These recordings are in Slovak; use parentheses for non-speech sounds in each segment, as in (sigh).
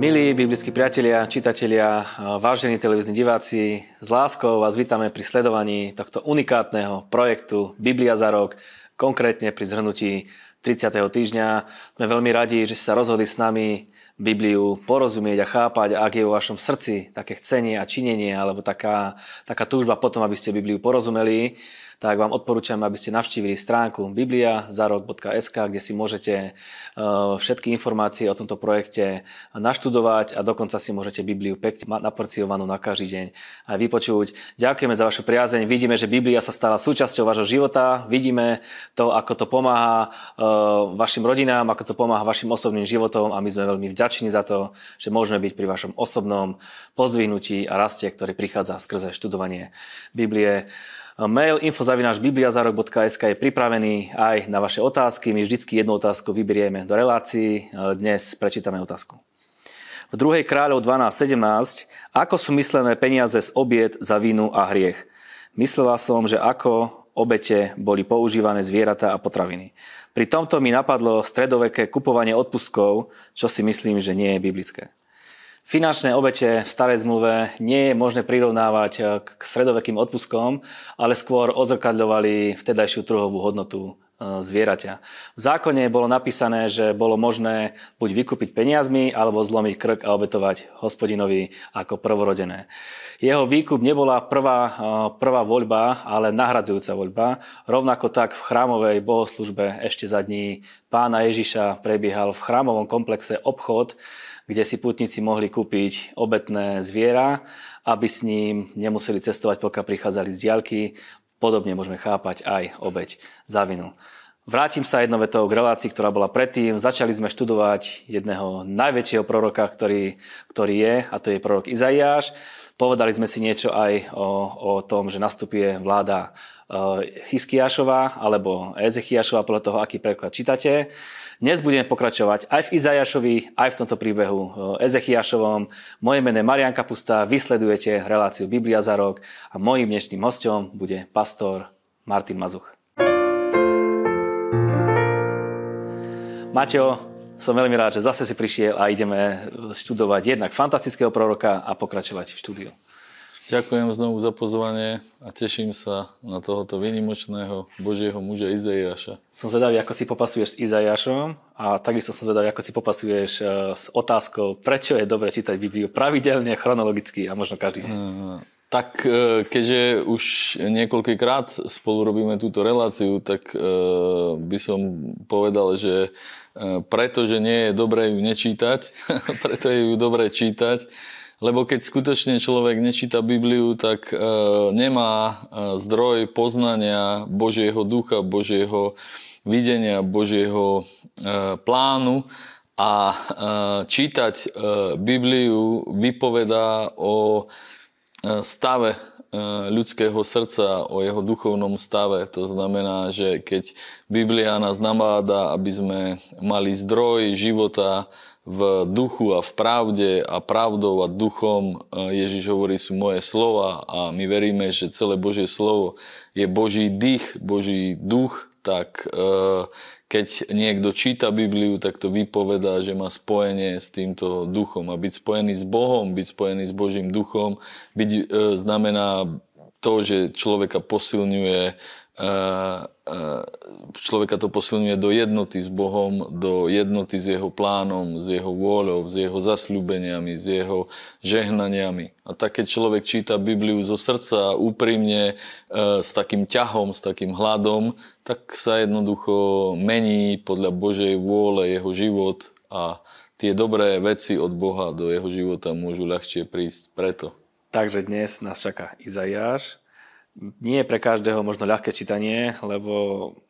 Milí biblickí priatelia, čitatelia, vážení televízni diváci, s láskou vás vítame pri sledovaní tohto unikátneho projektu Biblia za rok, konkrétne pri zhrnutí 30. týždňa. Sme veľmi radi, že ste sa rozhodli s nami Bibliu porozumieť a chápať, ak je vo vašom srdci také chcenie a činenie, alebo taká, taká túžba potom, aby ste Bibliu porozumeli, tak vám odporúčam, aby ste navštívili stránku bibliazarok.sk, kde si môžete e, všetky informácie o tomto projekte naštudovať a dokonca si môžete Bibliu pekne naporciovanú na každý deň aj vypočuť. Ďakujeme za vašu priazeň. Vidíme, že Biblia sa stala súčasťou vášho života. Vidíme to, ako to pomáha e, vašim rodinám, ako to pomáha vašim osobným životom a my sme veľmi vďační za to, že môžeme byť pri vašom osobnom pozdvihnutí a raste, ktorý prichádza skrze študovanie Biblie. Mail infozavinášbibliazarok.sk je pripravený aj na vaše otázky. My vždycky jednu otázku vyberieme do relácií. Dnes prečítame otázku. V 2. kráľov 12.17. Ako sú myslené peniaze z obiet za vínu a hriech? Myslela som, že ako obete boli používané zvieratá a potraviny. Pri tomto mi napadlo stredoveké kupovanie odpustkov, čo si myslím, že nie je biblické. Finančné obete v starej zmluve nie je možné prirovnávať eh, k stredovekým odpuskom, ale skôr ozrkadľovali vtedajšiu trhovú hodnotu eh, zvieraťa. V zákone bolo napísané, že bolo možné buď vykúpiť peniazmi, alebo zlomiť krk a obetovať hospodinovi ako prvorodené. Jeho výkup nebola prvá, eh, prvá voľba, ale nahradzujúca voľba. Rovnako tak v chrámovej bohoslužbe ešte za dní pána Ježiša prebiehal v chrámovom komplexe obchod, kde si putníci mohli kúpiť obetné zviera, aby s ním nemuseli cestovať, pokiaľ prichádzali z diaľky. Podobne môžeme chápať aj obeť za vinu. Vrátim sa jednou k relácii, ktorá bola predtým. Začali sme študovať jedného najväčšieho proroka, ktorý, ktorý je, a to je prorok Izaiáš. Povedali sme si niečo aj o, o tom, že nastupuje vláda Chyskiašova alebo Ezechiašova, podľa toho, aký preklad čítate. Dnes budeme pokračovať aj v Izajašovi, aj v tomto príbehu Ezechiašovom. Moje meno je Marian Kapusta, vysledujete reláciu Biblia za rok a mojím dnešným hostom bude pastor Martin Mazuch. Maťo, som veľmi rád, že zase si prišiel a ideme študovať jednak fantastického proroka a pokračovať v štúdiu. Ďakujem znovu za pozvanie a teším sa na tohoto vynimočného Božieho muža Izaiáša. Som zvedavý, ako si popasuješ s Izaiášom a takisto som zvedavý, ako si popasuješ e, s otázkou, prečo je dobre čítať Bibliu pravidelne, chronologicky a možno každý deň. Uh, tak e, keďže už niekoľkýkrát spolu robíme túto reláciu, tak by som povedal, že pretože nie je dobré ju nečítať, (laughs) preto je ju dobré čítať lebo keď skutočne človek nečíta Bibliu, tak e, nemá e, zdroj poznania Božieho ducha, Božieho videnia, Božieho e, plánu a e, čítať e, Bibliu vypovedá o e, stave e, ľudského srdca, o jeho duchovnom stave. To znamená, že keď Biblia nás namáda, aby sme mali zdroj života, v duchu a v pravde a pravdou a duchom. Ježiš hovorí, sú moje slova a my veríme, že celé Božie slovo je Boží dých, Boží duch, tak e, keď niekto číta Bibliu, tak to vypovedá, že má spojenie s týmto duchom. A byť spojený s Bohom, byť spojený s Božím duchom, byť e, znamená to, že človeka posilňuje človeka to posilňuje do jednoty s Bohom, do jednoty s jeho plánom, s jeho vôľou, s jeho zasľúbeniami, s jeho žehnaniami. A tak, keď človek číta Bibliu zo srdca úprimne, e, s takým ťahom, s takým hladom, tak sa jednoducho mení podľa Božej vôle jeho život a tie dobré veci od Boha do jeho života môžu ľahšie prísť preto. Takže dnes nás čaká Izaiáš, nie je pre každého možno ľahké čítanie, lebo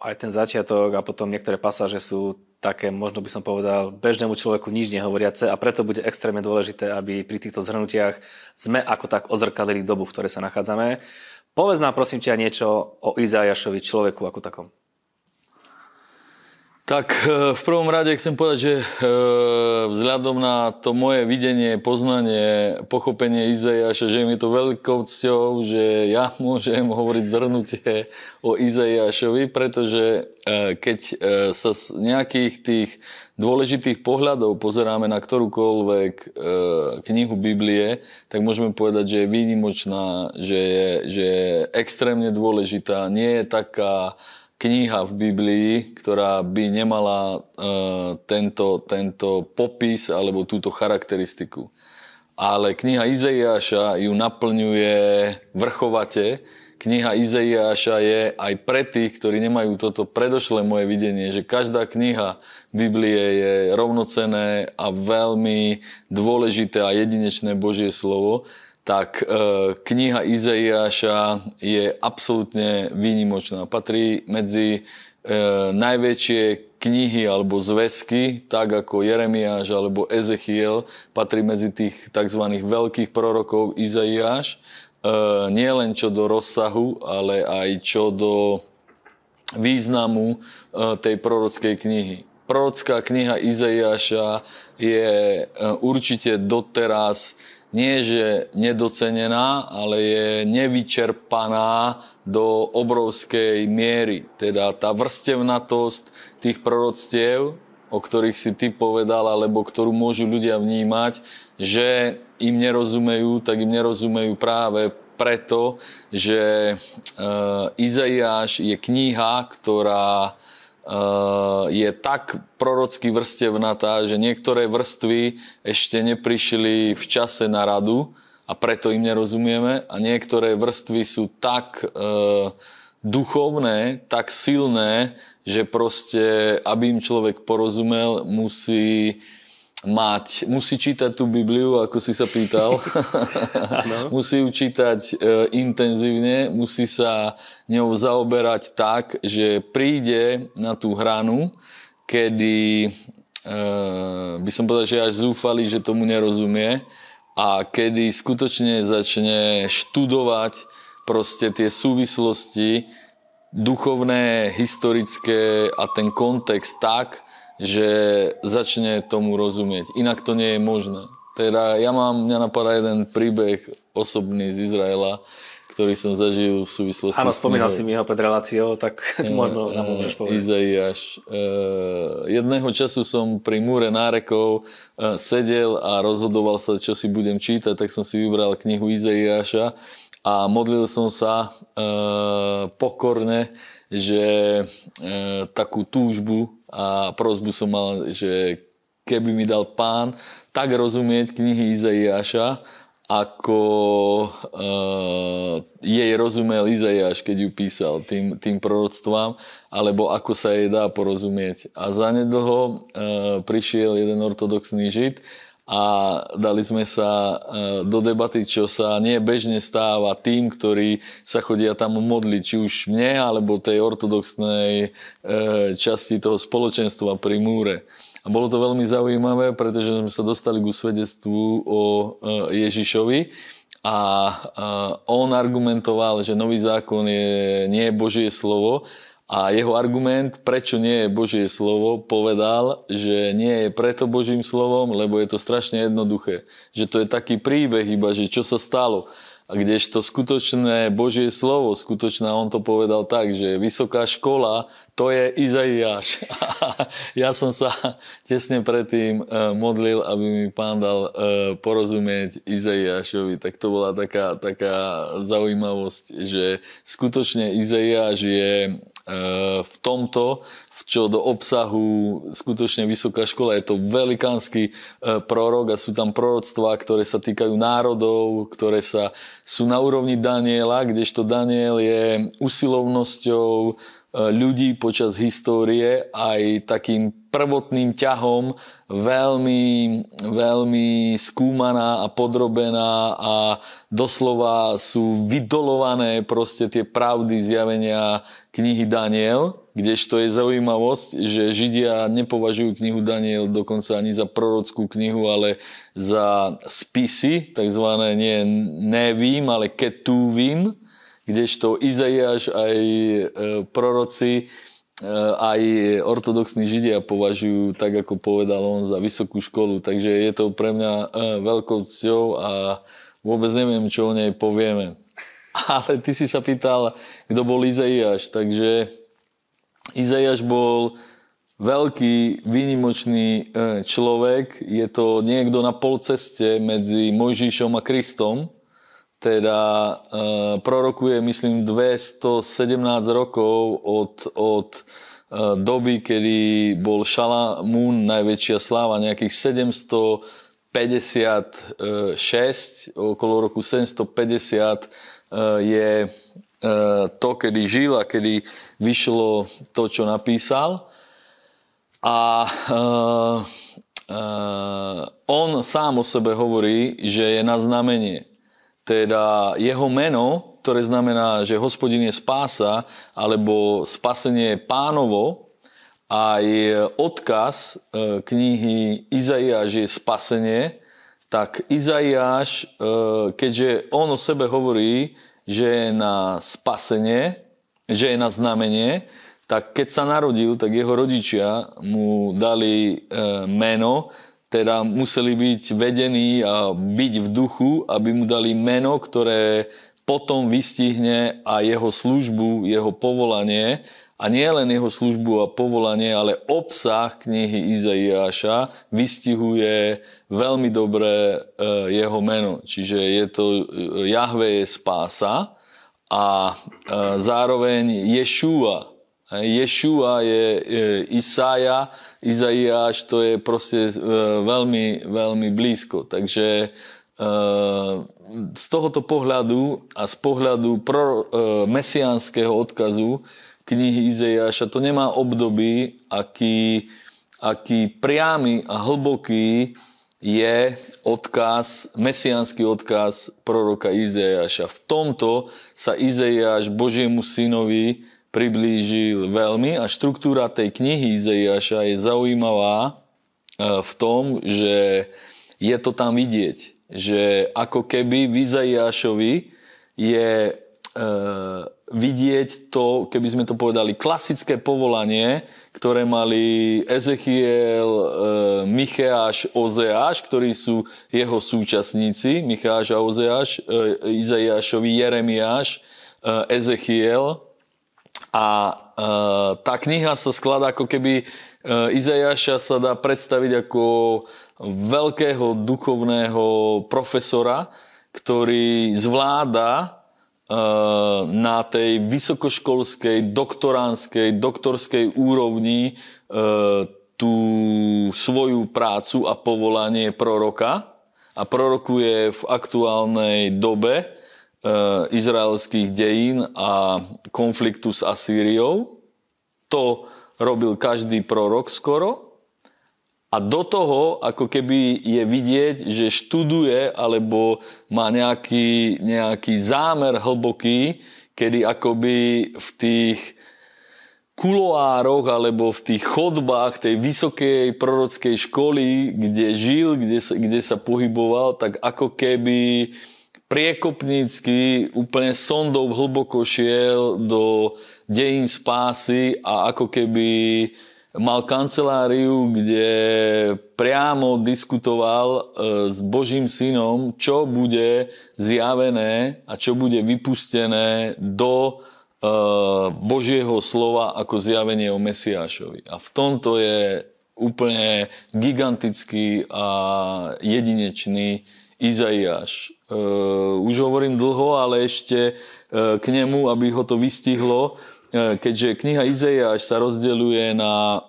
aj ten začiatok a potom niektoré pasáže sú také, možno by som povedal, bežnému človeku nič nehovoriace a preto bude extrémne dôležité, aby pri týchto zhrnutiach sme ako tak ozrkadili dobu, v ktorej sa nachádzame. Povedz nám prosím ťa niečo o Izajašovi človeku ako takom. Tak e, v prvom rade chcem povedať, že e, vzhľadom na to moje videnie, poznanie, pochopenie Izaiáša, že mi je to veľkou cťou, že ja (laughs) môžem hovoriť zhrnutie o Izaiášovi, pretože e, keď sa z nejakých tých dôležitých pohľadov pozeráme na ktorúkoľvek knihu Biblie, tak môžeme povedať, že je výnimočná, že je, že je extrémne dôležitá, nie je taká kniha v Biblii, ktorá by nemala uh, tento, tento popis alebo túto charakteristiku. Ale kniha Izaiáša ju naplňuje vrchovate. Kniha Izaiáša je aj pre tých, ktorí nemajú toto predošlé moje videnie, že každá kniha Biblie je rovnocené a veľmi dôležité a jedinečné Božie slovo tak e, kniha Izaiáša je absolútne výnimočná. Patrí medzi e, najväčšie knihy alebo zväzky, tak ako Jeremiáš alebo Ezechiel, patrí medzi tých tzv. veľkých prorokov Izaiáš. E, nie len čo do rozsahu, ale aj čo do významu tej prorockej knihy. Prorocká kniha Izaiáša je určite doteraz nie že nedocenená, ale je nevyčerpaná do obrovskej miery. Teda tá vrstevnatosť tých proroctiev, o ktorých si ty povedal, alebo ktorú môžu ľudia vnímať, že im nerozumejú, tak im nerozumejú práve preto, že e, Izaiáš je kniha, ktorá je tak prorocky vrstevnatá, že niektoré vrstvy ešte neprišli v čase na radu a preto im nerozumieme. A niektoré vrstvy sú tak e, duchovné, tak silné, že proste, aby im človek porozumel, musí mať, musí čítať tú Bibliu, ako si sa pýtal. (laughs) musí ju čítať e, intenzívne, musí sa ňou zaoberať tak, že príde na tú hranu, kedy e, by som povedal, že až zúfali, že tomu nerozumie a kedy skutočne začne študovať proste tie súvislosti duchovné, historické a ten kontext tak, že začne tomu rozumieť. Inak to nie je možné. Teda ja mám, mňa napadá jeden príbeh osobný z Izraela, ktorý som zažil v súvislosti Áno, spomínal si mi ho pred reláciou, tak uh, (laughs) možno nám môžeš povedať. Izaiáš. Uh, jedného času som pri múre nárekov uh, sedel a rozhodoval sa, čo si budem čítať, tak som si vybral knihu Izaiáša a modlil som sa uh, pokorne, že e, takú túžbu a prozbu som mal, že keby mi dal pán tak rozumieť knihy Izaiáša, ako e, jej rozumel Izaiáš, keď ju písal tým, tým proroctvám, alebo ako sa jej dá porozumieť. A zanedlho e, prišiel jeden ortodoxný žid a dali sme sa e, do debaty, čo sa nie bežne stáva tým, ktorí sa chodia tam modliť, či už mne, alebo tej ortodoxnej e, časti toho spoločenstva pri múre. A bolo to veľmi zaujímavé, pretože sme sa dostali ku svedectvu o e, Ježišovi a on argumentoval, že nový zákon je, nie je Božie slovo, a jeho argument, prečo nie je Božie slovo, povedal, že nie je preto Božím slovom, lebo je to strašne jednoduché. Že to je taký príbeh iba, že čo sa stalo. A kdežto skutočné Božie slovo, skutočná, on to povedal tak, že vysoká škola, to je Izaiáš. (laughs) ja som sa tesne predtým e, modlil, aby mi pán dal e, porozumieť Izaiášovi. Tak to bola taká, taká zaujímavosť, že skutočne Izaiáš je v tomto čo do obsahu skutočne vysoká škola. Je to velikánsky e, prorok a sú tam proroctvá, ktoré sa týkajú národov, ktoré sa, sú na úrovni Daniela, kdežto Daniel je usilovnosťou e, ľudí počas histórie aj takým prvotným ťahom veľmi, veľmi skúmaná a podrobená a doslova sú vydolované proste tie pravdy zjavenia knihy Daniel, kdežto je zaujímavosť, že Židia nepovažujú knihu Daniel dokonca ani za prorockú knihu, ale za spisy, takzvané nie nevím, ale ketúvim, kdežto Izaiáš aj e, proroci aj ortodoxní židia považujú, tak ako povedal on, za vysokú školu. Takže je to pre mňa e, veľkou cťou a vôbec neviem, čo o nej povieme. (laughs) Ale ty si sa pýtal, kto bol Izaiáš. Takže Izaiáš bol veľký, výnimočný e, človek. Je to niekto na polceste medzi Mojžišom a Kristom teda e, prorokuje, myslím, 217 rokov od, od e, doby, kedy bol Šalamún najväčšia sláva, nejakých 756, okolo roku 750 e, je e, to, kedy žil a kedy vyšlo to, čo napísal. A uh, uh, on sám o sebe hovorí, že je na znamenie teda jeho meno, ktoré znamená, že hospodin je spása, alebo spasenie je pánovo, aj odkaz e, knihy Izaiáš je spasenie, tak Izaiáš, e, keďže on o sebe hovorí, že je na spasenie, že je na znamenie, tak keď sa narodil, tak jeho rodičia mu dali e, meno, teda museli byť vedení a byť v duchu, aby mu dali meno, ktoré potom vystihne a jeho službu, jeho povolanie a nie len jeho službu a povolanie, ale obsah knihy Izaiáša vystihuje veľmi dobre e, jeho meno. Čiže je to e, Jahve je spása a e, zároveň Ješúa Ješua je, je Isaja, Izaiáš, to je proste e, veľmi, veľmi blízko. Takže e, z tohoto pohľadu a z pohľadu pro, e, mesiánskeho odkazu knihy Izaiáša to nemá období, aký, aký priamy a hlboký je odkaz, mesiánsky odkaz proroka Izaiáša. V tomto sa Izaiáš Božiemu synovi priblížil veľmi a štruktúra tej knihy Izaiáša je zaujímavá e, v tom, že je to tam vidieť, že ako keby v Izaiášovi je e, vidieť to, keby sme to povedali, klasické povolanie, ktoré mali Ezechiel, e, Micheáš, Ozeáš, ktorí sú jeho súčasníci, Micheáš a Ozeáš, e, Izaiášovi, Jeremiáš, e, Ezechiel, a e, tá kniha sa skladá ako keby e, Izajaša sa dá predstaviť ako veľkého duchovného profesora, ktorý zvláda e, na tej vysokoškolskej, doktoránskej, doktorskej úrovni tú svoju prácu a povolanie proroka. A prorokuje v aktuálnej dobe izraelských dejín a konfliktu s Asýriou. To robil každý prorok skoro. A do toho, ako keby je vidieť, že študuje alebo má nejaký, nejaký zámer hlboký, kedy akoby v tých kuloároch alebo v tých chodbách tej vysokej prorockej školy, kde žil, kde sa, kde sa pohyboval, tak ako keby priekopnícky úplne sondou hlboko šiel do dejín spásy a ako keby mal kanceláriu, kde priamo diskutoval e, s Božím synom, čo bude zjavené a čo bude vypustené do e, Božieho slova ako zjavenie o Mesiášovi. A v tomto je úplne gigantický a jedinečný Izaiáš. Uh, už hovorím dlho, ale ešte uh, k nemu, aby ho to vystihlo, uh, keďže kniha Izaiáš sa rozdeľuje na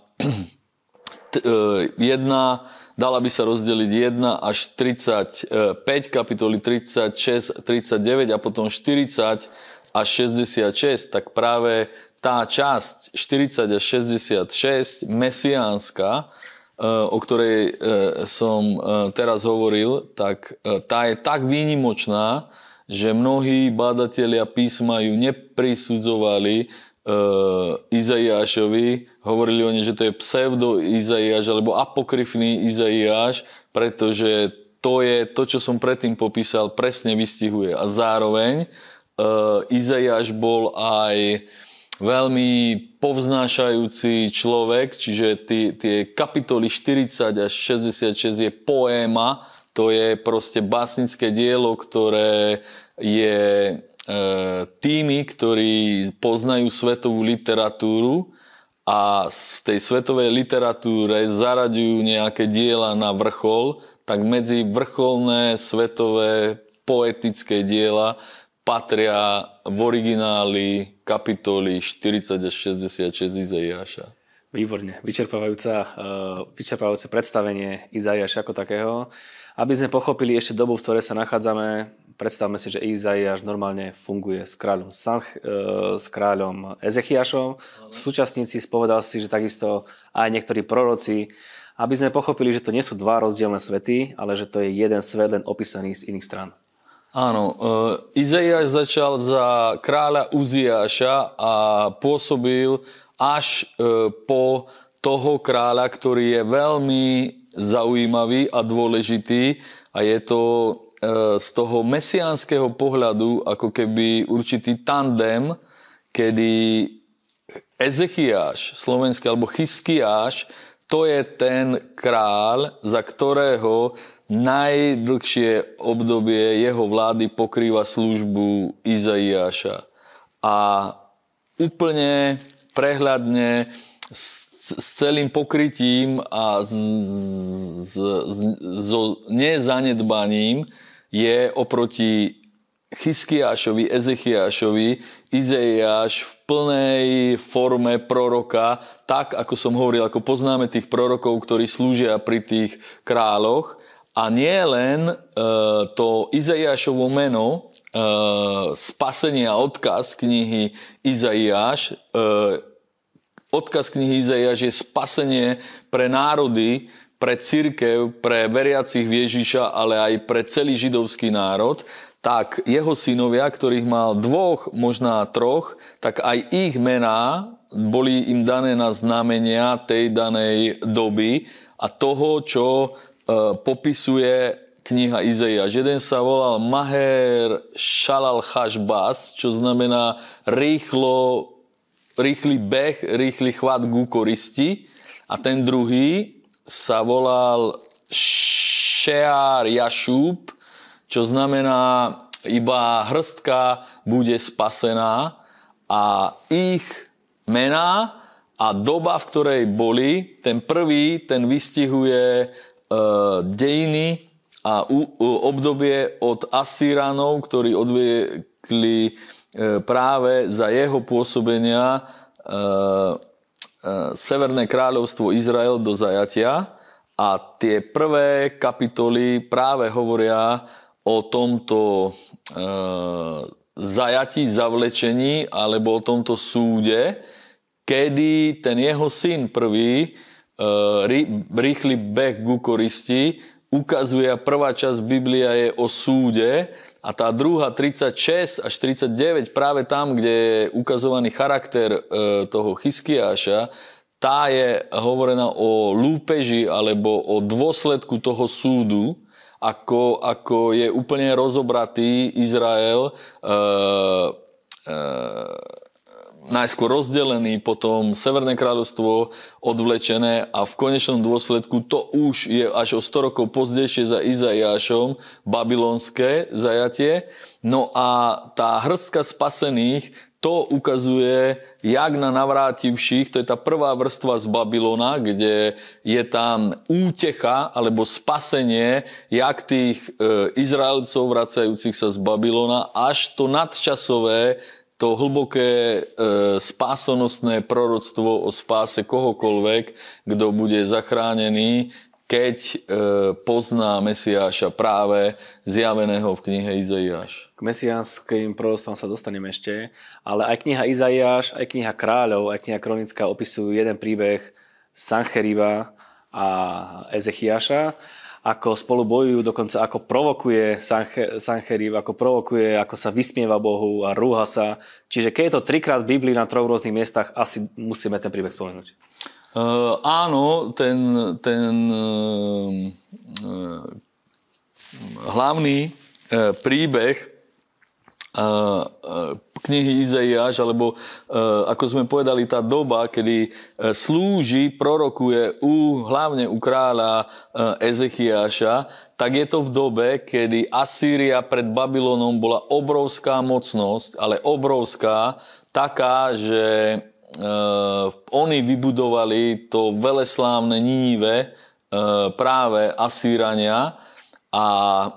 jedna, dala by sa rozdeliť 1 až 35, kapitoly 36, 39 a potom 40 až 66, tak práve tá časť 40 až 66, mesiánska, o ktorej e, som e, teraz hovoril, tak e, tá je tak výnimočná, že mnohí badatelia písma ju neprisudzovali Izaiášovi, hovorili oni, že to je pseudo Izaiáš alebo apokryfný Izaiáš, pretože to je to, čo som predtým popísal, presne vystihuje. A zároveň Izaiáš bol aj veľmi povznášajúci človek, čiže tie, kapitoly 40 až 66 je poéma, to je proste básnické dielo, ktoré je e, tými, ktorí poznajú svetovú literatúru a v tej svetovej literatúre zaraďujú nejaké diela na vrchol, tak medzi vrcholné svetové poetické diela patria v origináli kapitoly 40 až 66 Izaiáša. Výborne, vyčerpávajúca, uh, vyčerpávajúce predstavenie Izaiáša ako takého. Aby sme pochopili ešte dobu, v ktorej sa nachádzame, predstavme si, že Izaiáš normálne funguje s kráľom, Sanch, e, s kráľom Ezechiašom. Súčasníci spovedal si, že takisto aj niektorí proroci, aby sme pochopili, že to nie sú dva rozdielne svety, ale že to je jeden svet len opísaný z iných stran. Áno, e, Izaiáš začal za kráľa Uziáša a pôsobil až e, po toho kráľa, ktorý je veľmi zaujímavý a dôležitý. A je to e, z toho mesiánskeho pohľadu ako keby určitý tandem, kedy Ezechiáš, slovenský alebo Chyskiáš, to je ten kráľ, za ktorého najdlhšie obdobie jeho vlády pokrýva službu Izaiáša. A úplne prehľadne s celým pokrytím a s, s, s, so nezanedbaním je oproti Chyskiášovi, Ezechiášovi, Izeiáš v plnej forme proroka, tak ako som hovoril, ako poznáme tých prorokov, ktorí slúžia pri tých kráľoch. A nie len e, to Izaiášovo meno, e, spasenie a odkaz knihy Izaiáš, e, odkaz knihy Izaiáš je spasenie pre národy, pre církev, pre veriacich Ježiša, ale aj pre celý židovský národ, tak jeho synovia, ktorých mal dvoch, možná troch, tak aj ich mená boli im dané na znamenia tej danej doby a toho, čo popisuje kniha Izaiáš. Jeden sa volal Maher Shalal Chashbas, čo znamená rýchlo rýchly beh, rýchly chvat ku koristi a ten druhý sa volal Shear Yashub, čo znamená iba hrstka bude spasená a ich mená a doba, v ktorej boli, ten prvý, ten vystihuje e, dejiny a obdobie od Asíranov, ktorí odviekli E, práve za jeho pôsobenia e, e, Severné kráľovstvo Izrael do zajatia. A tie prvé kapitoly práve hovoria o tomto zajatí, zavlečení alebo o tomto súde, kedy ten jeho syn prvý rýchly beh ku koristi ukazuje a prvá časť Biblia je o súde a tá druhá 36 až 39, práve tam, kde je ukazovaný charakter e, toho Chyskiáša, tá je hovorená o lúpeži alebo o dôsledku toho súdu, ako, ako je úplne rozobratý Izrael e, e, najskôr rozdelený, potom Severné kráľovstvo odvlečené a v konečnom dôsledku to už je až o 100 rokov pozdejšie za Izaiášom babylonské zajatie. No a tá hrstka spasených to ukazuje, jak na navrátivších, to je tá prvá vrstva z Babylona, kde je tam útecha alebo spasenie, jak tých e, Izraelcov vracajúcich sa z Babylona, až to nadčasové to hlboké e, spásonosné proroctvo o spáse kohokoľvek, kto bude zachránený, keď e, pozná Mesiáša práve zjaveného v knihe Izaiáš. K mesiánským proroctvom sa dostaneme ešte, ale aj kniha Izaiáš, aj kniha Kráľov, aj kniha Kronická opisujú jeden príbeh Sancheriva a Ezechiaša ako spolu bojujú, dokonca ako provokuje Sancheriv, ako provokuje, ako sa vysmieva Bohu a rúha sa. Čiže keď je to trikrát v Biblii na troch rôznych miestach, asi musíme ten príbeh spomenúť. Uh, áno, ten, ten uh, uh, hlavný uh, príbeh, uh, uh, knihy Izaiáš, alebo ako sme povedali, tá doba, kedy slúži, prorokuje u, hlavne u kráľa Ezechiáša, tak je to v dobe, kedy Asýria pred Babylonom bola obrovská mocnosť, ale obrovská, taká, že oni vybudovali to veleslávne Nínive práve Asýrania a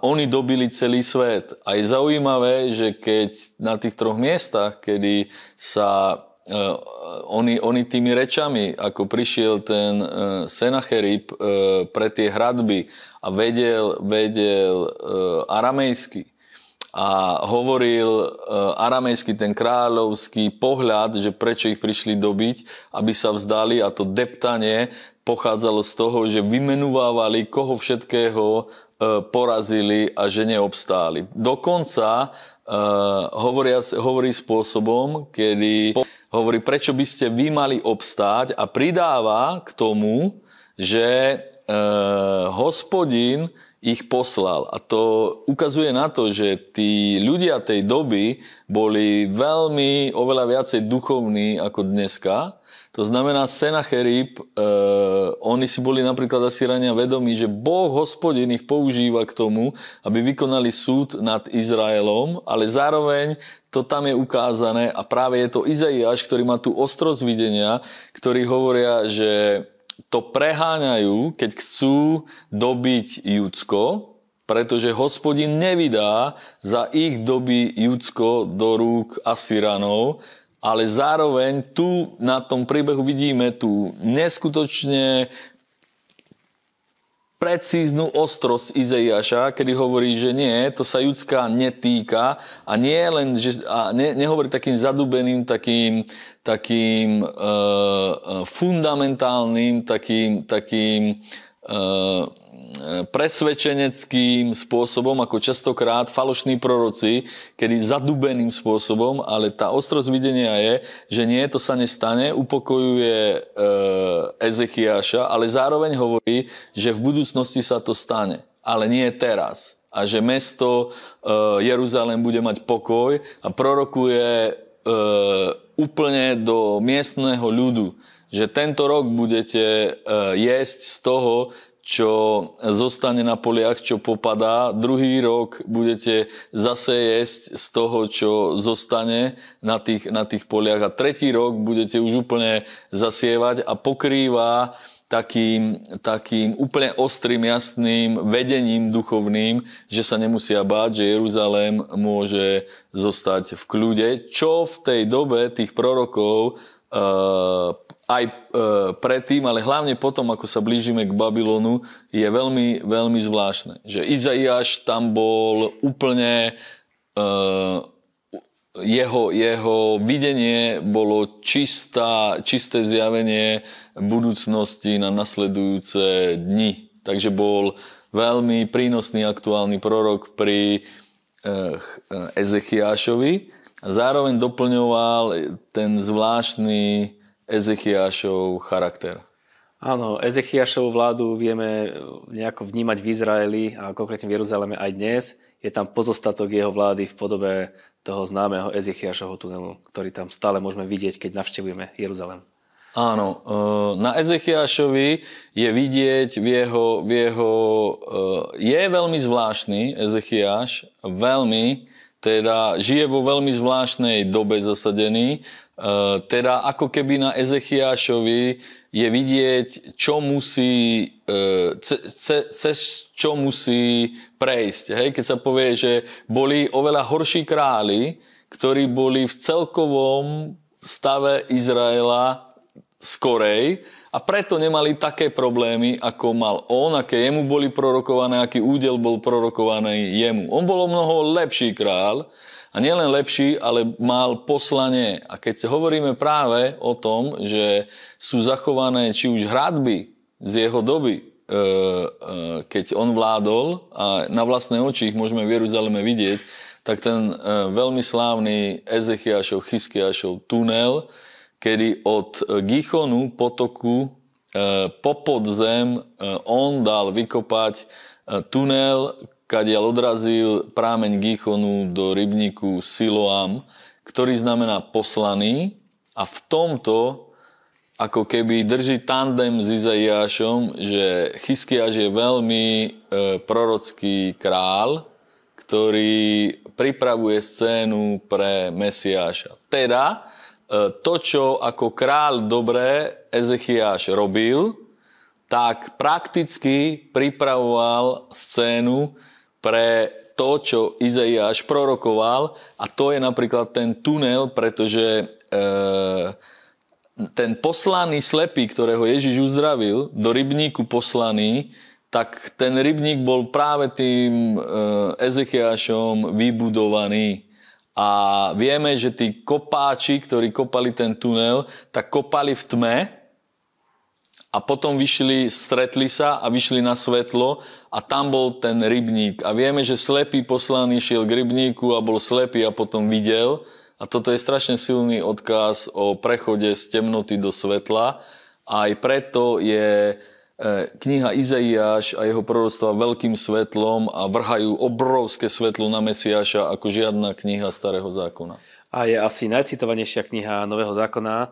oni dobili celý svet. A je zaujímavé, že keď na tých troch miestach, kedy sa uh, oni, oni tými rečami, ako prišiel ten uh, Senacherib uh, pre tie hradby a vedel, vedel uh, aramejsky, a hovoril e, aramejský ten kráľovský pohľad, že prečo ich prišli dobiť, aby sa vzdali a to deptanie pochádzalo z toho, že vymenúvávali, koho všetkého e, porazili a že neobstáli. Dokonca uh, hovorí spôsobom, kedy hovorí, prečo by ste vy mali obstáť a pridáva k tomu, že uh, hospodin ich poslal. A to ukazuje na to, že tí ľudia tej doby boli veľmi oveľa viacej duchovní ako dneska. To znamená, Senacherib, e, oni si boli napríklad asi rania vedomí, že Boh, hospodin ich používa k tomu, aby vykonali súd nad Izraelom, ale zároveň to tam je ukázané a práve je to Izaiáš, ktorý má tú ostrosť videnia, ktorí hovoria, že to preháňajú, keď chcú dobiť Judsko, pretože hospodin nevydá za ich doby Judsko do rúk Asyranov, ale zároveň tu na tom príbehu vidíme tú neskutočne precíznu ostrosť Izaiáša, kedy hovorí, že nie, to sa Judska netýka a nie len, že, a ne, nehovorí takým zadubeným, takým, takým uh, fundamentálnym, takým, takým uh, presvedčeneckým spôsobom, ako častokrát falošní proroci, kedy zadubeným spôsobom, ale tá ostrosť videnia je, že nie, to sa nestane, upokojuje e, Ezechiaša, ale zároveň hovorí, že v budúcnosti sa to stane, ale nie teraz. A že mesto e, Jeruzalém bude mať pokoj a prorokuje e, úplne do miestneho ľudu, že tento rok budete e, jesť z toho, čo zostane na poliach, čo popadá. Druhý rok budete zase jesť z toho, čo zostane na tých, na tých poliach. A tretí rok budete už úplne zasievať a pokrýva takým, takým úplne ostrým, jasným vedením duchovným, že sa nemusia báť, že Jeruzalém môže zostať v kľude, čo v tej dobe tých prorokov uh, aj e, predtým, ale hlavne potom, ako sa blížime k Babylonu, je veľmi, veľmi zvláštne. Že Izaiáš tam bol úplne... E, jeho, jeho videnie bolo čistá, čisté zjavenie budúcnosti na nasledujúce dni. Takže bol veľmi prínosný aktuálny prorok pri e, Ezechiášovi. Zároveň doplňoval ten zvláštny Ezechiašov charakter. Áno, Ezechiašovú vládu vieme nejako vnímať v Izraeli a konkrétne v Jeruzaleme aj dnes. Je tam pozostatok jeho vlády v podobe toho známeho Ezechiašovho tunelu, ktorý tam stále môžeme vidieť, keď navštevujeme Jeruzalem. Áno, e, na Ezechiašovi je vidieť v jeho, v jeho e, je veľmi zvláštny Ezechiaš, veľmi, teda žije vo veľmi zvláštnej dobe zasadený Eh, teda ako keby na Ezechiašovi je vidieť, čo musí, eh, cez čo musí prejsť. Hej? Keď sa povie, že boli oveľa horší králi, ktorí boli v celkovom stave Izraela skorej a preto nemali také problémy, ako mal on, aké jemu boli prorokované, aký údel bol prorokovaný jemu. On bol o mnoho lepší král, a nielen lepší, ale mal poslanie. A keď sa hovoríme práve o tom, že sú zachované či už hradby z jeho doby, e, e, keď on vládol a na vlastné oči ich môžeme v Jeruzaleme vidieť, tak ten e, veľmi slávny Ezechiašov, Chyskiašov tunel, kedy od Gichonu potoku po podzem on dal vykopať tunel, kadiaľ odrazil prámeň Gichonu do rybníku Siloam, ktorý znamená poslaný a v tomto ako keby drží tandem s Izaiášom, že Chyskiaš je veľmi e, prorocký král, ktorý pripravuje scénu pre Mesiáša. Teda e, to, čo ako král dobre Ezechiáš robil, tak prakticky pripravoval scénu pre to, čo Izaiáš prorokoval a to je napríklad ten tunel, pretože e, ten poslaný slepý, ktorého Ježiš uzdravil, do rybníku poslaný, tak ten rybník bol práve tým e, Ezechiašom vybudovaný. A vieme, že tí kopáči, ktorí kopali ten tunel, tak kopali v tme a potom vyšli, stretli sa a vyšli na svetlo a tam bol ten rybník. A vieme, že slepý poslaný šiel k rybníku a bol slepý a potom videl a toto je strašne silný odkaz o prechode z temnoty do svetla. A aj preto je e, kniha Izaiáš a jeho proroctva veľkým svetlom a vrhajú obrovské svetlo na Mesiáša ako žiadna kniha Starého zákona. A je asi najcitovanejšia kniha Nového zákona.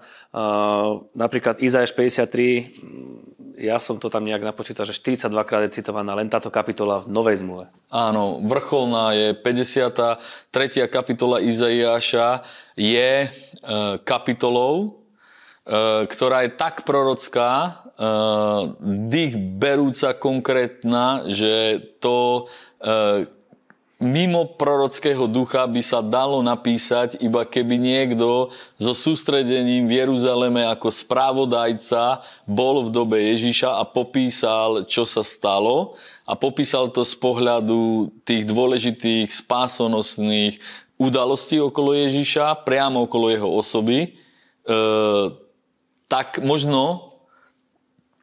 Napríklad Izajáš 53 ja som to tam nejak napočítal, že 42 krát je citovaná len táto kapitola v Novej zmluve. Áno, vrcholná je 53. kapitola Izaiáša je e, kapitolou, e, ktorá je tak prorocká, e, dých berúca konkrétna, že to mimo prorockého ducha by sa dalo napísať, iba keby niekto so sústredením v Jeruzaleme ako správodajca bol v dobe Ježiša a popísal, čo sa stalo. A popísal to z pohľadu tých dôležitých spásonosných udalostí okolo Ježiša, priamo okolo jeho osoby, e, tak možno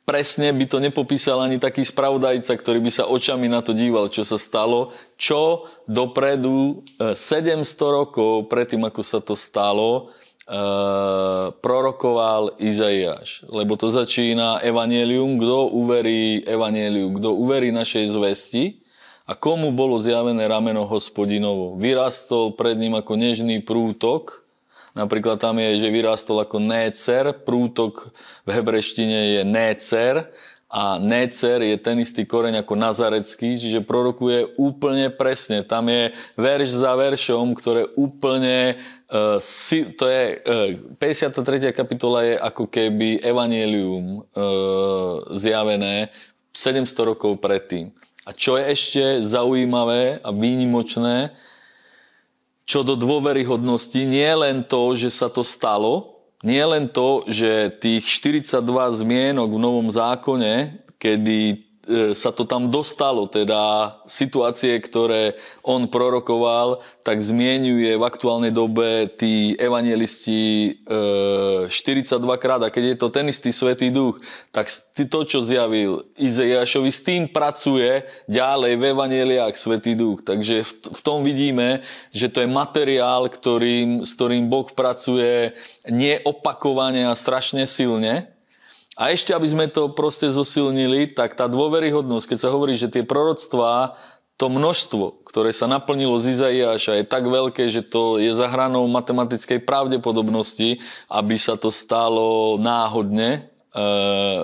presne by to nepopísal ani taký spravodajca, ktorý by sa očami na to díval, čo sa stalo, čo dopredu 700 e, rokov predtým, ako sa to stalo, e, prorokoval Izaiáš. Lebo to začína Evangelium, kto uverí Evangeliu, kto uverí našej zvesti a komu bolo zjavené rameno hospodinovo. Vyrastol pred ním ako nežný prútok, Napríklad tam je, že vyrástol ako nécer, prútok v hebreštine je nécer a nécer je ten istý koreň ako nazarecký, čiže prorokuje úplne presne. Tam je verš za veršom, ktoré úplne, uh, si, to je, uh, 53. kapitola je ako keby evanielium uh, zjavené 700 rokov predtým. A čo je ešte zaujímavé a výnimočné, čo do dôveryhodnosti nie len to, že sa to stalo, nie len to, že tých 42 zmienok v Novom zákone, kedy sa to tam dostalo, teda situácie, ktoré on prorokoval, tak zmienuje v aktuálnej dobe tí evangelisti 42 e, krát a keď je to ten istý Svetý Duch, tak to, čo zjavil Izaiášovi, s tým pracuje ďalej v evaneliách Svetý Duch. Takže v tom vidíme, že to je materiál, ktorým, s ktorým Boh pracuje neopakovane a strašne silne, a ešte, aby sme to proste zosilnili, tak tá dôveryhodnosť, keď sa hovorí, že tie proroctvá, to množstvo, ktoré sa naplnilo z Izaiáša, je tak veľké, že to je za hranou matematickej pravdepodobnosti, aby sa to stalo náhodne e,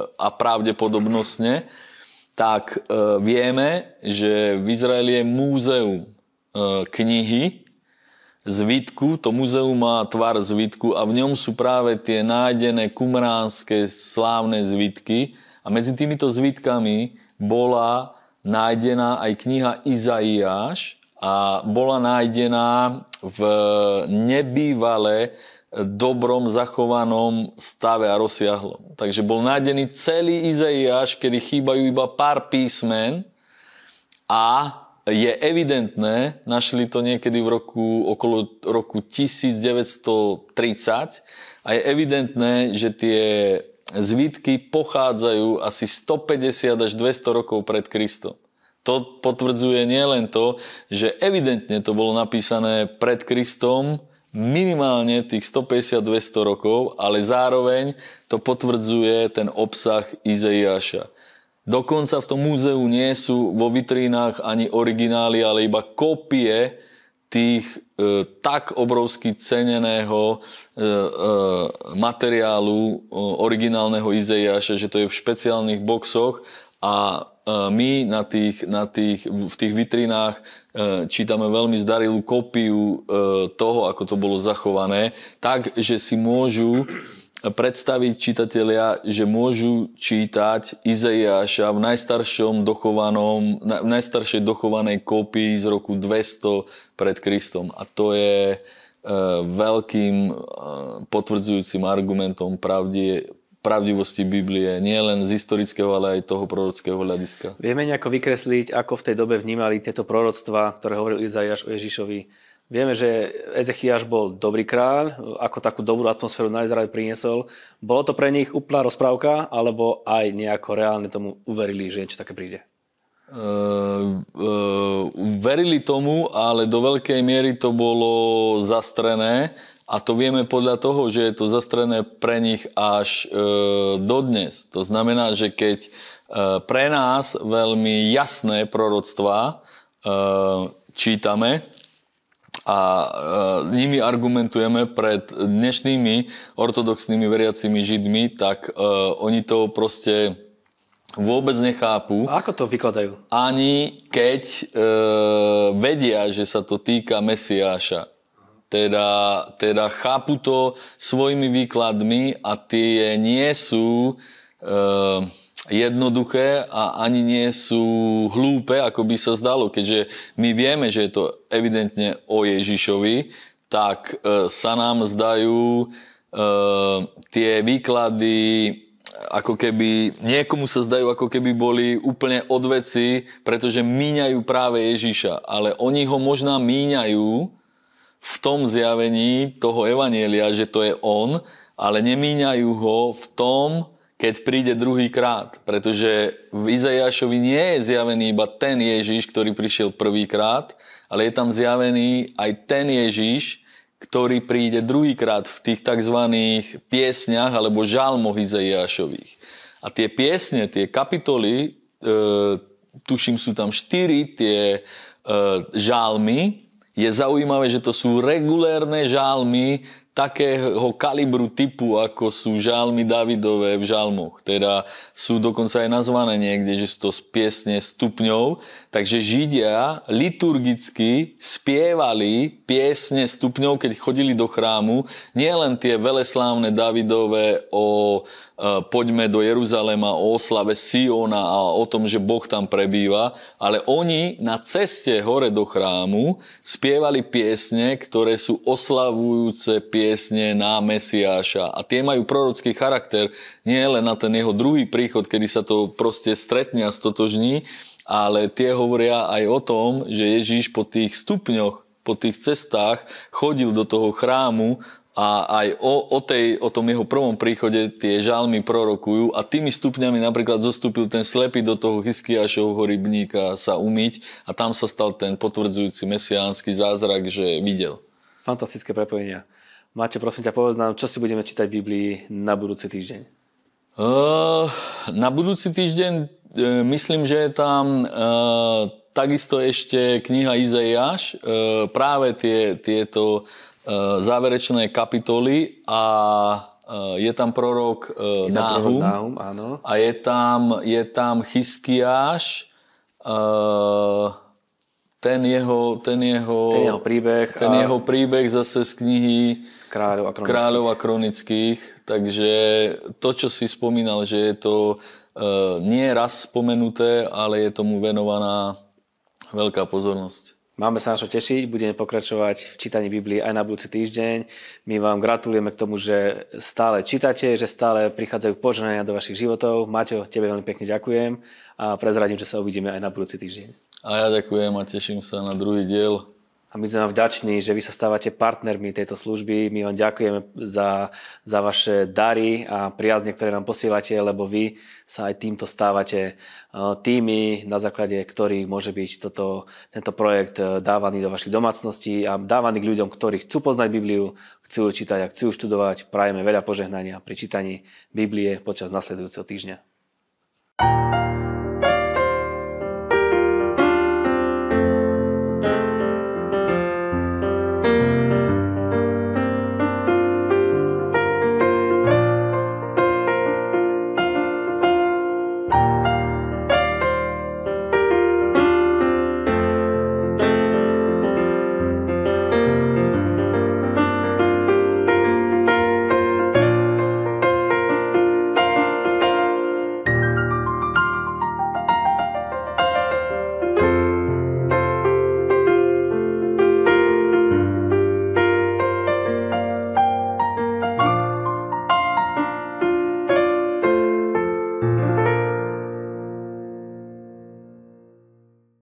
a pravdepodobnostne, tak e, vieme, že v Izraeli je múzeum e, knihy, zvitku, to muzeum má tvar zvitku a v ňom sú práve tie nájdené kumránske slávne zvitky a medzi týmito zvitkami bola nájdená aj kniha Izaiáš a bola nájdená v nebývale dobrom zachovanom stave a rozsiahlom. Takže bol nájdený celý Izaiáš, kedy chýbajú iba pár písmen a je evidentné, našli to niekedy v roku, okolo roku 1930 a je evidentné, že tie zvítky pochádzajú asi 150 až 200 rokov pred Kristom. To potvrdzuje nielen to, že evidentne to bolo napísané pred Kristom, minimálne tých 150-200 rokov, ale zároveň to potvrdzuje ten obsah Izaiáša. Dokonca v tom múzeu nie sú vo vitrínach ani originály, ale iba kópie tých e, tak obrovsky ceneného e, e, materiálu e, originálneho Izeiáša, že to je v špeciálnych boxoch. A e, my na tých, na tých, v tých vitrinách e, čítame veľmi zdarilú kopiu e, toho, ako to bolo zachované, tak, že si môžu predstaviť čitatelia, že môžu čítať Izaiáša v najstaršom dochovanom, v najstaršej dochovanej kópii z roku 200 pred Kristom. A to je e, veľkým e, potvrdzujúcim argumentom pravdie, pravdivosti Biblie, nie len z historického, ale aj toho prorockého hľadiska. Vieme nejako vykresliť, ako v tej dobe vnímali tieto proroctva, ktoré hovoril Izaiáš o Ježišovi, Vieme, že Ezechiaš bol dobrý kráľ, ako takú dobrú atmosféru na Izrael priniesol. Bolo to pre nich úplná rozprávka, alebo aj nejako reálne tomu uverili, že niečo také príde? Uh, uh, verili tomu, ale do veľkej miery to bolo zastrené a to vieme podľa toho, že je to zastrené pre nich až uh, dodnes. To znamená, že keď uh, pre nás veľmi jasné proroctvá uh, čítame, a e, nimi argumentujeme pred dnešnými ortodoxnými veriacimi židmi, tak e, oni to proste vôbec nechápu. A ako to vykladajú? Ani keď e, vedia, že sa to týka Mesiáša. Teda, teda chápu to svojimi výkladmi a tie nie sú... E, jednoduché a ani nie sú hlúpe, ako by sa zdalo. Keďže my vieme, že je to evidentne o Ježišovi, tak e, sa nám zdajú e, tie výklady ako keby, niekomu sa zdajú ako keby boli úplne odveci, pretože míňajú práve Ježiša. Ale oni ho možná míňajú v tom zjavení toho evanielia, že to je on, ale nemíňajú ho v tom, keď príde druhý krát. Pretože v Izajašovi nie je zjavený iba ten Ježiš, ktorý prišiel prvýkrát, ale je tam zjavený aj ten Ježiš, ktorý príde druhýkrát v tých tzv. piesňach alebo žalmoch Izajašových. A tie piesne, tie kapitoly, e, tuším sú tam štyri tie e, žalmy, je zaujímavé, že to sú regulérne žalmy takého kalibru typu, ako sú žalmy Davidové v žalmoch. Teda sú dokonca aj nazvané niekde, že sú to piesne stupňov. Takže Židia liturgicky spievali piesne stupňov, keď chodili do chrámu. Nie len tie veleslávne Davidové o poďme do Jeruzalema o oslave Siona a o tom, že Boh tam prebýva, ale oni na ceste hore do chrámu spievali piesne, ktoré sú oslavujúce piesne na Mesiáša. A tie majú prorocký charakter nie len na ten jeho druhý príchod, kedy sa to proste stretne a stotožní, ale tie hovoria aj o tom, že Ježíš po tých stupňoch po tých cestách chodil do toho chrámu a aj o, o, tej, o tom jeho prvom príchode tie žalmy prorokujú a tými stupňami napríklad zostúpil ten slepý do toho Hyskiašovho rybníka sa umyť a tam sa stal ten potvrdzujúci mesiánsky zázrak, že videl. Fantastické prepojenia. Máte, prosím ťa, povedz nám, čo si budeme čítať v Biblii na budúci týždeň? Uh, na budúci týždeň uh, myslím, že je tam uh, takisto ešte kniha Izaiáš. Práve tie, tieto záverečné kapitoly a eh, je tam prorok eh, Náhum, Náhum áno. a je tam, je tam Chyskiáš, ten jeho, ten jeho, ten jeho príbeh, ten a... jeho príbeh zase z knihy Kráľov a, kronických. Kráľov a kronických. Takže to, čo si spomínal, že je to uh, nie raz spomenuté, ale je tomu venovaná veľká pozornosť. Máme sa na čo tešiť, budeme pokračovať v čítaní Biblie aj na budúci týždeň. My vám gratulujeme k tomu, že stále čítate, že stále prichádzajú požehnania do vašich životov. Maťo, tebe veľmi pekne ďakujem a prezradím, že sa uvidíme aj na budúci týždeň. A ja ďakujem a teším sa na druhý diel a my sme vám vďační, že vy sa stávate partnermi tejto služby. My vám ďakujeme za, za vaše dary a priazne, ktoré nám posielate, lebo vy sa aj týmto stávate tými, na základe ktorých môže byť toto, tento projekt e, dávaný do vašich domácností a dávaný k ľuďom, ktorí chcú poznať Bibliu, chcú čítať a chcú študovať. Prajeme veľa požehnania pri čítaní Biblie počas nasledujúceho týždňa. thank you